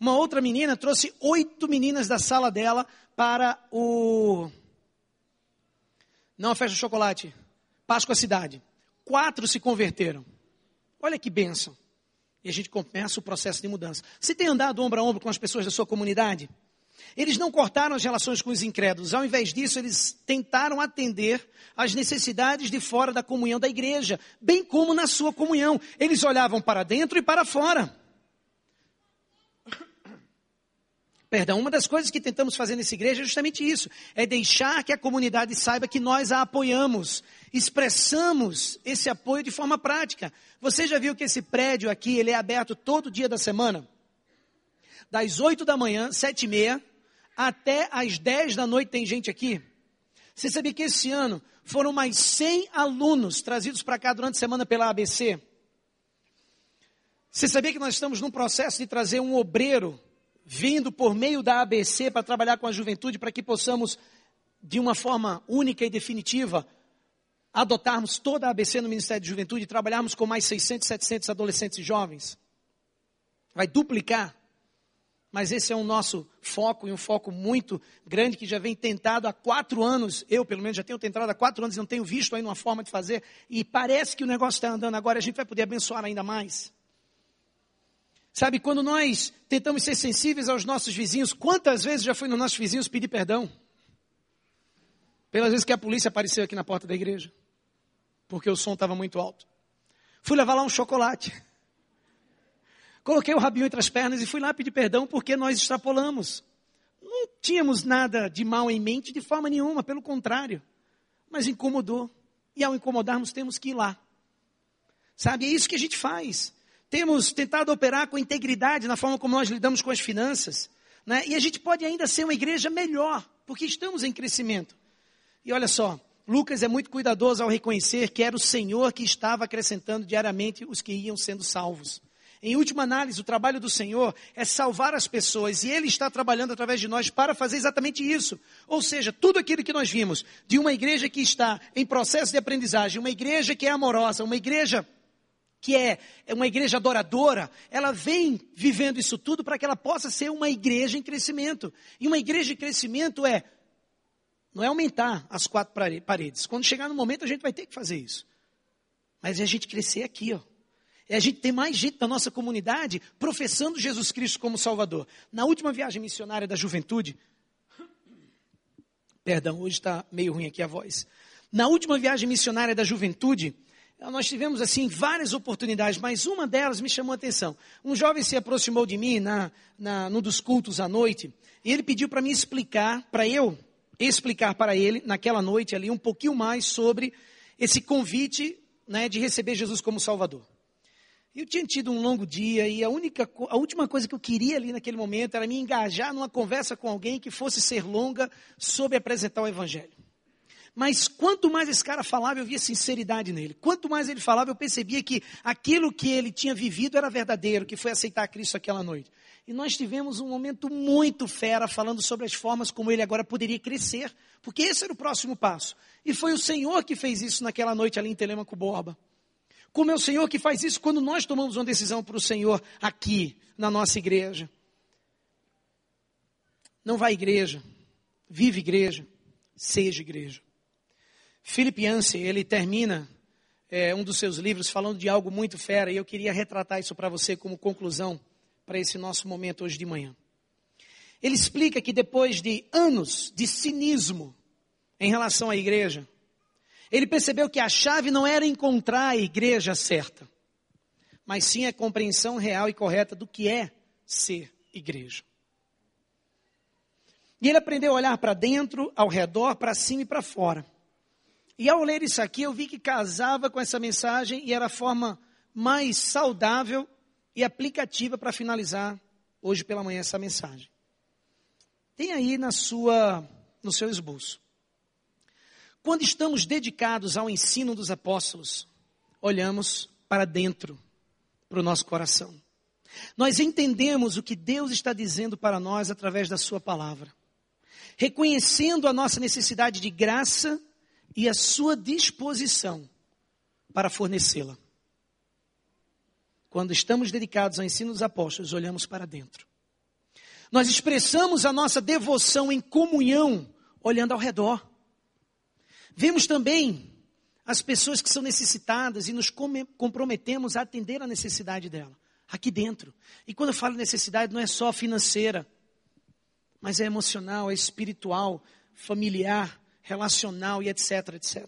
Uma outra menina trouxe oito meninas da sala dela para o. Não a festa de chocolate. Páscoa Cidade. Quatro se converteram. Olha que bênção. E a gente começa o processo de mudança. Você tem andado ombro a ombro com as pessoas da sua comunidade? Eles não cortaram as relações com os incrédulos, ao invés disso, eles tentaram atender às necessidades de fora da comunhão da igreja, bem como na sua comunhão. Eles olhavam para dentro e para fora. Perdão, uma das coisas que tentamos fazer nessa igreja é justamente isso: é deixar que a comunidade saiba que nós a apoiamos, expressamos esse apoio de forma prática. Você já viu que esse prédio aqui ele é aberto todo dia da semana? Das 8 da manhã, sete e meia, até às 10 da noite tem gente aqui? Você sabia que esse ano foram mais 100 alunos trazidos para cá durante a semana pela ABC? Você sabia que nós estamos num processo de trazer um obreiro vindo por meio da ABC para trabalhar com a juventude, para que possamos, de uma forma única e definitiva, adotarmos toda a ABC no Ministério de Juventude e trabalharmos com mais 600, 700 adolescentes e jovens. Vai duplicar. Mas esse é o nosso foco e um foco muito grande que já vem tentado há quatro anos. Eu, pelo menos, já tenho tentado há quatro anos não tenho visto ainda uma forma de fazer. E parece que o negócio está andando agora. A gente vai poder abençoar ainda mais. Sabe, quando nós tentamos ser sensíveis aos nossos vizinhos, quantas vezes já fui nos nossos vizinhos pedir perdão? Pelas vezes que a polícia apareceu aqui na porta da igreja, porque o som estava muito alto. Fui levar lá um chocolate. Coloquei o rabinho entre as pernas e fui lá pedir perdão porque nós extrapolamos. Não tínhamos nada de mal em mente de forma nenhuma, pelo contrário. Mas incomodou. E ao incomodarmos, temos que ir lá. Sabe, é isso que a gente faz. Temos tentado operar com integridade na forma como nós lidamos com as finanças. Né? E a gente pode ainda ser uma igreja melhor, porque estamos em crescimento. E olha só, Lucas é muito cuidadoso ao reconhecer que era o Senhor que estava acrescentando diariamente os que iam sendo salvos. Em última análise, o trabalho do Senhor é salvar as pessoas e Ele está trabalhando através de nós para fazer exatamente isso. Ou seja, tudo aquilo que nós vimos de uma igreja que está em processo de aprendizagem, uma igreja que é amorosa, uma igreja que é, é uma igreja adoradora, ela vem vivendo isso tudo para que ela possa ser uma igreja em crescimento. E uma igreja em crescimento é, não é aumentar as quatro paredes. Quando chegar no momento a gente vai ter que fazer isso. Mas é a gente crescer aqui, ó. É a gente ter mais gente da nossa comunidade professando Jesus Cristo como Salvador. Na última viagem missionária da juventude, perdão, hoje está meio ruim aqui a voz. Na última viagem missionária da juventude, nós tivemos assim várias oportunidades, mas uma delas me chamou a atenção. Um jovem se aproximou de mim na, na num dos cultos à noite e ele pediu para me explicar, para eu explicar para ele naquela noite ali um pouquinho mais sobre esse convite né, de receber Jesus como Salvador. Eu tinha tido um longo dia e a única, a última coisa que eu queria ali naquele momento era me engajar numa conversa com alguém que fosse ser longa sobre apresentar o Evangelho. Mas quanto mais esse cara falava, eu via sinceridade nele. Quanto mais ele falava, eu percebia que aquilo que ele tinha vivido era verdadeiro, que foi aceitar Cristo aquela noite. E nós tivemos um momento muito fera falando sobre as formas como ele agora poderia crescer, porque esse era o próximo passo. E foi o Senhor que fez isso naquela noite ali em Telemaco Borba. Como é o Senhor que faz isso quando nós tomamos uma decisão para o Senhor aqui na nossa igreja. Não vá à igreja, vive igreja, seja igreja. Philip Yancey, ele termina é, um dos seus livros falando de algo muito fera e eu queria retratar isso para você como conclusão para esse nosso momento hoje de manhã. Ele explica que depois de anos de cinismo em relação à igreja, ele percebeu que a chave não era encontrar a igreja certa, mas sim a compreensão real e correta do que é ser igreja. E ele aprendeu a olhar para dentro, ao redor, para cima e para fora. E ao ler isso aqui, eu vi que casava com essa mensagem e era a forma mais saudável e aplicativa para finalizar hoje pela manhã essa mensagem. Tem aí na sua, no seu esboço. Quando estamos dedicados ao ensino dos apóstolos, olhamos para dentro, para o nosso coração. Nós entendemos o que Deus está dizendo para nós através da Sua palavra, reconhecendo a nossa necessidade de graça e a sua disposição para fornecê-la. Quando estamos dedicados ao ensino dos apóstolos, olhamos para dentro. Nós expressamos a nossa devoção em comunhão, olhando ao redor. Vemos também as pessoas que são necessitadas e nos comprometemos a atender a necessidade dela, aqui dentro. E quando eu falo necessidade, não é só financeira, mas é emocional, é espiritual, familiar, relacional e etc, etc.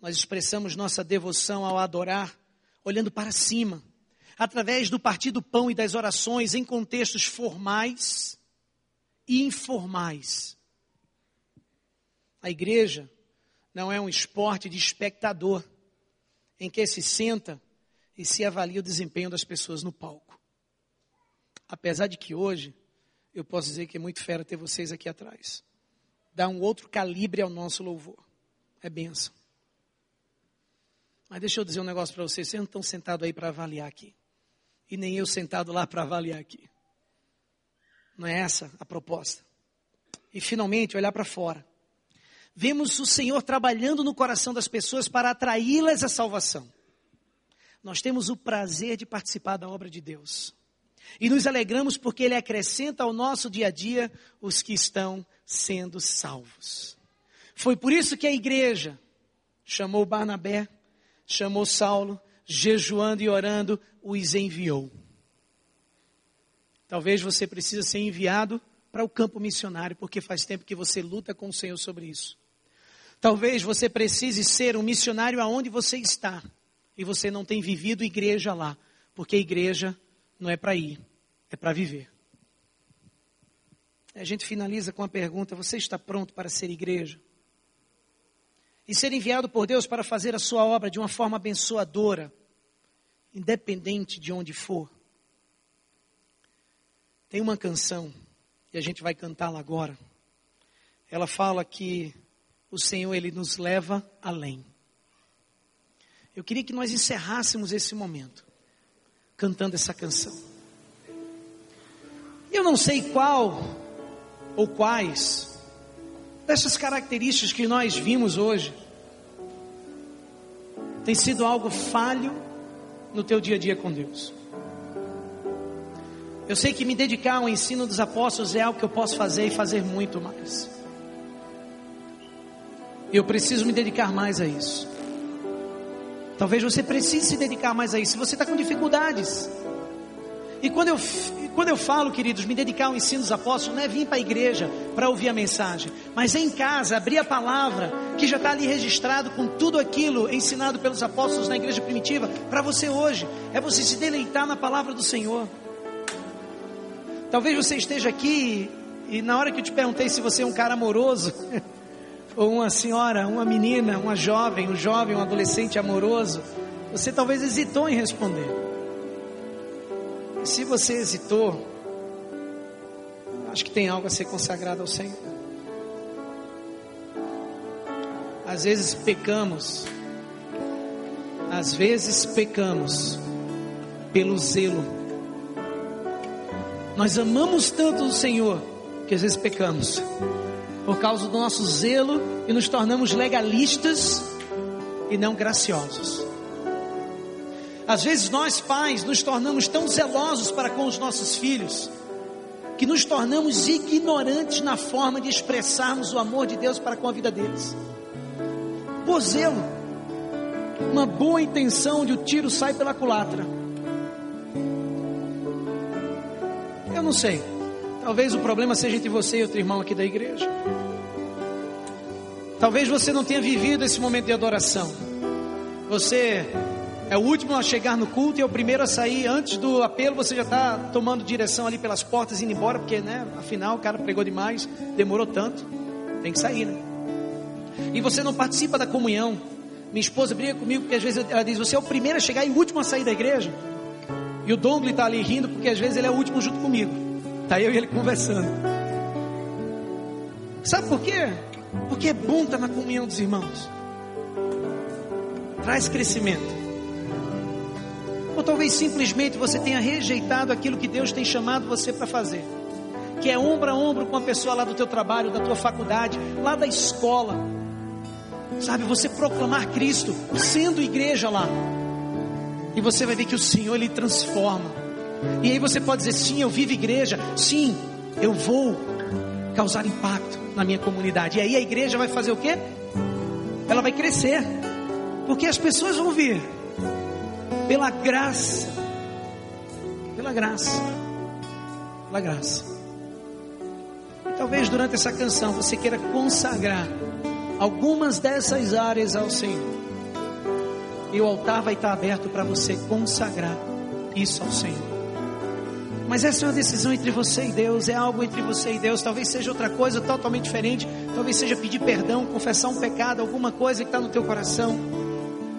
Nós expressamos nossa devoção ao adorar, olhando para cima, através do partir do pão e das orações em contextos formais e informais. A igreja não é um esporte de espectador, em que se senta e se avalia o desempenho das pessoas no palco. Apesar de que hoje, eu posso dizer que é muito fera ter vocês aqui atrás dá um outro calibre ao nosso louvor. É benção. Mas deixa eu dizer um negócio para vocês: vocês não estão sentados aí para avaliar aqui. E nem eu sentado lá para avaliar aqui. Não é essa a proposta. E finalmente, olhar para fora. Vemos o Senhor trabalhando no coração das pessoas para atraí-las à salvação. Nós temos o prazer de participar da obra de Deus. E nos alegramos porque Ele acrescenta ao nosso dia a dia os que estão sendo salvos. Foi por isso que a igreja chamou Barnabé, chamou Saulo, jejuando e orando, os enviou. Talvez você precise ser enviado para o campo missionário, porque faz tempo que você luta com o Senhor sobre isso. Talvez você precise ser um missionário aonde você está e você não tem vivido igreja lá, porque igreja não é para ir, é para viver. A gente finaliza com a pergunta: Você está pronto para ser igreja? E ser enviado por Deus para fazer a sua obra de uma forma abençoadora, independente de onde for? Tem uma canção, e a gente vai cantá-la agora. Ela fala que o Senhor, Ele nos leva além. Eu queria que nós encerrássemos esse momento cantando essa canção. Eu não sei qual ou quais dessas características que nós vimos hoje tem sido algo falho no teu dia a dia com Deus. Eu sei que me dedicar ao ensino dos apóstolos é algo que eu posso fazer e fazer muito mais. Eu preciso me dedicar mais a isso. Talvez você precise se dedicar mais a isso. Se você está com dificuldades, E quando eu, quando eu falo, queridos, me dedicar ao ensino dos apóstolos, não é vir para a igreja para ouvir a mensagem, mas é em casa, abrir a palavra, que já está ali registrado com tudo aquilo ensinado pelos apóstolos na igreja primitiva, para você hoje. É você se deleitar na palavra do Senhor. Talvez você esteja aqui e na hora que eu te perguntei se você é um cara amoroso, ou uma senhora, uma menina, uma jovem, um jovem, um adolescente amoroso, você talvez hesitou em responder. E se você hesitou, acho que tem algo a ser consagrado ao Senhor. Às vezes pecamos, às vezes pecamos pelo zelo. Nós amamos tanto o Senhor que às vezes pecamos por causa do nosso zelo e nos tornamos legalistas e não graciosos. Às vezes nós pais nos tornamos tão zelosos para com os nossos filhos que nos tornamos ignorantes na forma de expressarmos o amor de Deus para com a vida deles. Por zelo, uma boa intenção de o tiro sai pela culatra. Eu não sei. Talvez o problema seja entre você e outro irmão aqui da igreja. Talvez você não tenha vivido esse momento de adoração. Você é o último a chegar no culto e é o primeiro a sair. Antes do apelo, você já está tomando direção ali pelas portas, indo embora, porque, né, afinal, o cara pregou demais, demorou tanto, tem que sair, né? E você não participa da comunhão. Minha esposa briga comigo porque às vezes ela diz: Você é o primeiro a chegar e o último a sair da igreja. E o Dongli está ali rindo porque às vezes ele é o último junto comigo. Está eu e ele conversando. Sabe por quê? Porque é bom estar na comunhão dos irmãos. Traz crescimento. Ou talvez simplesmente você tenha rejeitado aquilo que Deus tem chamado você para fazer. Que é ombro a ombro com a pessoa lá do teu trabalho, da tua faculdade, lá da escola. Sabe, você proclamar Cristo, sendo igreja lá. E você vai ver que o Senhor ele transforma. E aí você pode dizer: sim, eu vivo igreja. Sim, eu vou causar impacto na minha comunidade. E aí a igreja vai fazer o quê? Ela vai crescer. Porque as pessoas vão vir pela graça, pela graça, pela graça. E talvez durante essa canção você queira consagrar algumas dessas áreas ao Senhor. E o altar vai estar aberto para você consagrar isso ao Senhor. Mas essa é uma decisão entre você e Deus, é algo entre você e Deus. Talvez seja outra coisa totalmente diferente. Talvez seja pedir perdão, confessar um pecado, alguma coisa que está no teu coração.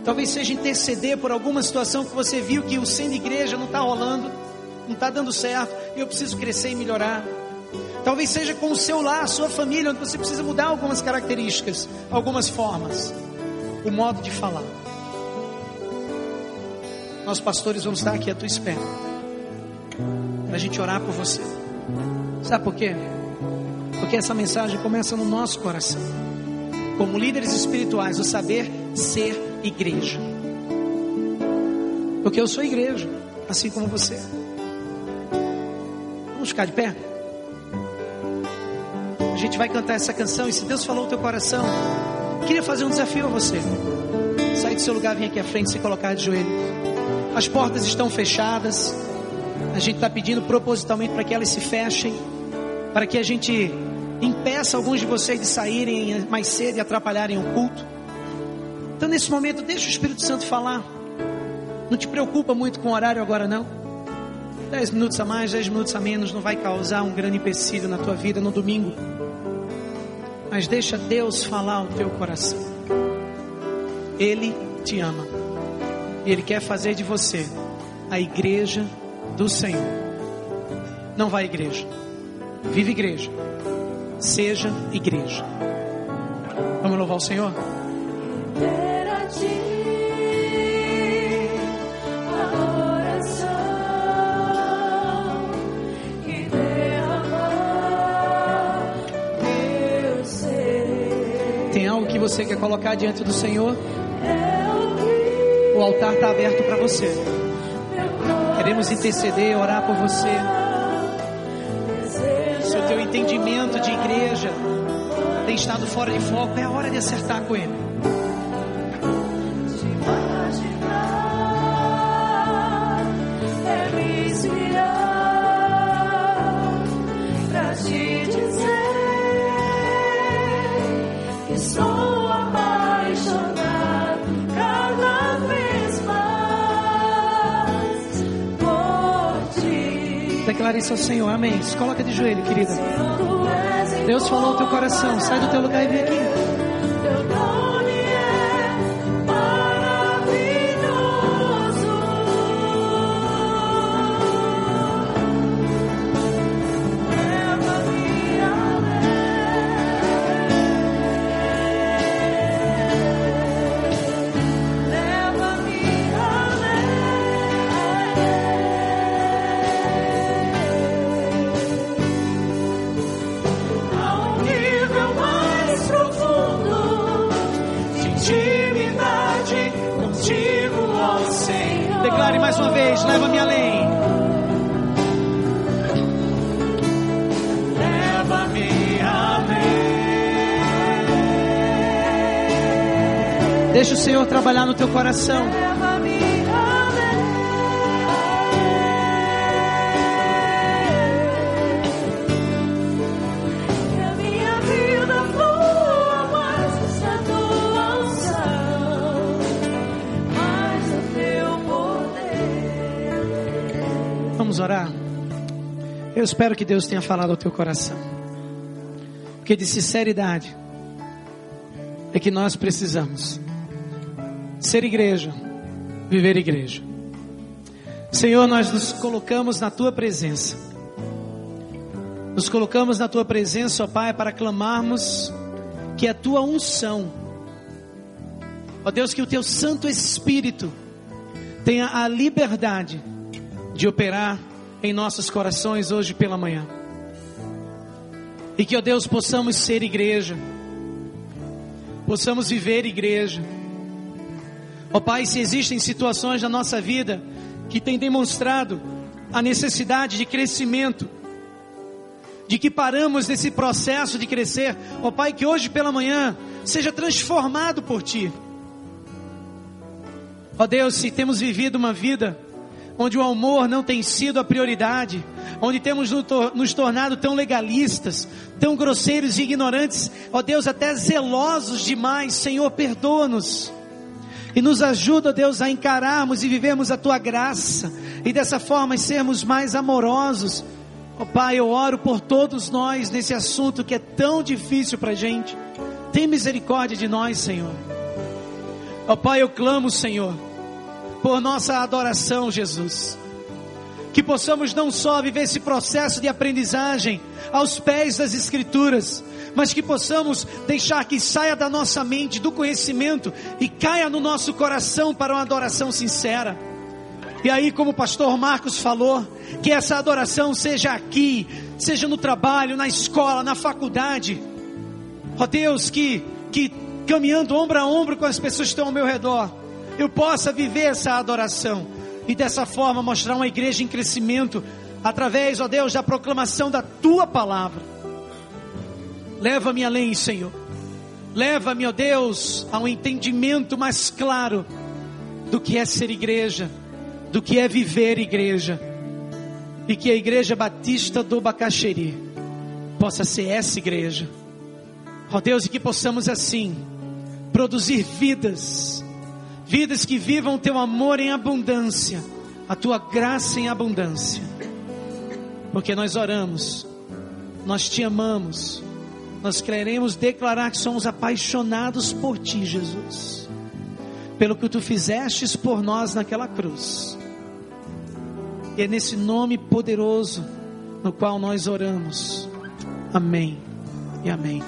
Talvez seja interceder por alguma situação que você viu que o sendo igreja não está rolando, não está dando certo, e eu preciso crescer e melhorar. Talvez seja com o seu lar, a sua família, onde você precisa mudar algumas características, algumas formas, o modo de falar. Nós pastores vamos estar aqui à tua espera, para a gente orar por você. Sabe por quê? Porque essa mensagem começa no nosso coração. Como líderes espirituais, o saber ser igreja. Porque eu sou igreja, assim como você. Vamos ficar de pé? A gente vai cantar essa canção e se Deus falou no teu coração, queria fazer um desafio a você. Sair do seu lugar, vir aqui à frente e se colocar de joelho. As portas estão fechadas. A gente está pedindo propositalmente para que elas se fechem, para que a gente impeça alguns de vocês de saírem mais cedo e atrapalharem o culto. Então, nesse momento, deixa o Espírito Santo falar. Não te preocupa muito com o horário agora, não. Dez minutos a mais, dez minutos a menos não vai causar um grande empecilho na tua vida no domingo. Mas deixa Deus falar ao teu coração. Ele te ama. E Ele quer fazer de você a igreja do Senhor. Não vá à igreja. Vive igreja. Seja igreja. Vamos louvar o Senhor? Tem algo que você quer colocar diante do Senhor? O altar está aberto para você. Queremos interceder, orar por você. Se o teu entendimento de igreja tem estado fora de foco, é hora de acertar com Ele. Declare isso ao Senhor. Amém. Se coloca de joelho, querida. Deus falou ao teu coração. Sai do teu lugar e vem aqui. Deixa o Senhor trabalhar no teu coração. orar? Eu espero que Deus tenha falado ao teu coração. Porque de sinceridade é que nós precisamos ser igreja, viver igreja. Senhor, nós nos colocamos na tua presença. Nos colocamos na tua presença, ó Pai, para clamarmos que a tua unção, ó Deus, que o teu Santo Espírito tenha a liberdade de operar em nossos corações hoje pela manhã. E que, ó Deus, possamos ser igreja, possamos viver igreja. Ó Pai, se existem situações na nossa vida que têm demonstrado a necessidade de crescimento, de que paramos nesse processo de crescer, ó Pai, que hoje pela manhã seja transformado por Ti. Ó Deus, se temos vivido uma vida onde o amor não tem sido a prioridade, onde temos nos tornado tão legalistas, tão grosseiros e ignorantes, ó Deus, até zelosos demais, Senhor, perdoa-nos. E nos ajuda, Deus, a encararmos e vivermos a tua graça, e dessa forma sermos mais amorosos. Ó Pai, eu oro por todos nós nesse assunto que é tão difícil para a gente. Tem misericórdia de nós, Senhor. Ó Pai, eu clamo, Senhor por nossa adoração, Jesus. Que possamos não só viver esse processo de aprendizagem aos pés das Escrituras, mas que possamos deixar que saia da nossa mente, do conhecimento e caia no nosso coração para uma adoração sincera. E aí, como o pastor Marcos falou, que essa adoração seja aqui, seja no trabalho, na escola, na faculdade. Ó Deus, que, que caminhando ombro a ombro com as pessoas que estão ao meu redor, eu possa viver essa adoração e dessa forma mostrar uma igreja em crescimento através, ó Deus, da proclamação da tua palavra. Leva-me além, Senhor. Leva-me, ó Deus, a um entendimento mais claro do que é ser igreja, do que é viver igreja. E que a Igreja Batista do Bacaxeri possa ser essa igreja. Ó Deus, e que possamos assim produzir vidas vidas que vivam teu amor em abundância, a tua graça em abundância. Porque nós oramos, nós te amamos, nós queremos declarar que somos apaixonados por ti, Jesus, pelo que tu fizestes por nós naquela cruz. E é nesse nome poderoso no qual nós oramos. Amém e amém.